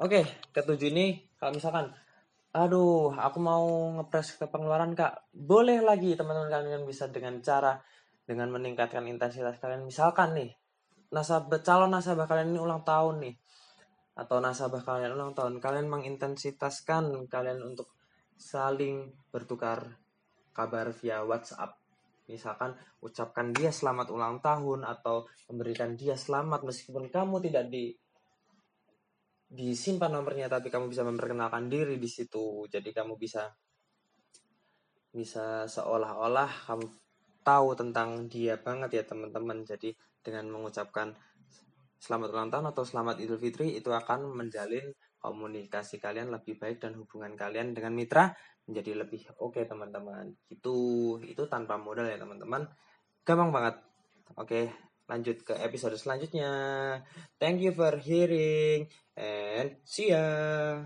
Oke, ketujuh ini kalau misalkan aduh, aku mau ngepres ke pengeluaran kak. Boleh lagi teman-teman kalian bisa dengan cara dengan meningkatkan intensitas kalian. Misalkan nih, nasabah calon nasabah kalian ini ulang tahun nih, atau nasabah kalian ulang tahun, kalian mengintensitaskan kalian untuk saling bertukar kabar via WhatsApp. Misalkan ucapkan dia selamat ulang tahun atau memberikan dia selamat meskipun kamu tidak di disimpan nomornya tapi kamu bisa memperkenalkan diri di situ. Jadi kamu bisa bisa seolah-olah kamu tahu tentang dia banget ya teman-teman. Jadi dengan mengucapkan selamat ulang tahun atau selamat idul fitri itu akan menjalin komunikasi kalian lebih baik dan hubungan kalian dengan mitra menjadi lebih oke okay, teman-teman. Itu itu tanpa modal ya teman-teman. Gampang banget. Oke okay lanjut ke episode selanjutnya. Thank you for hearing and see ya.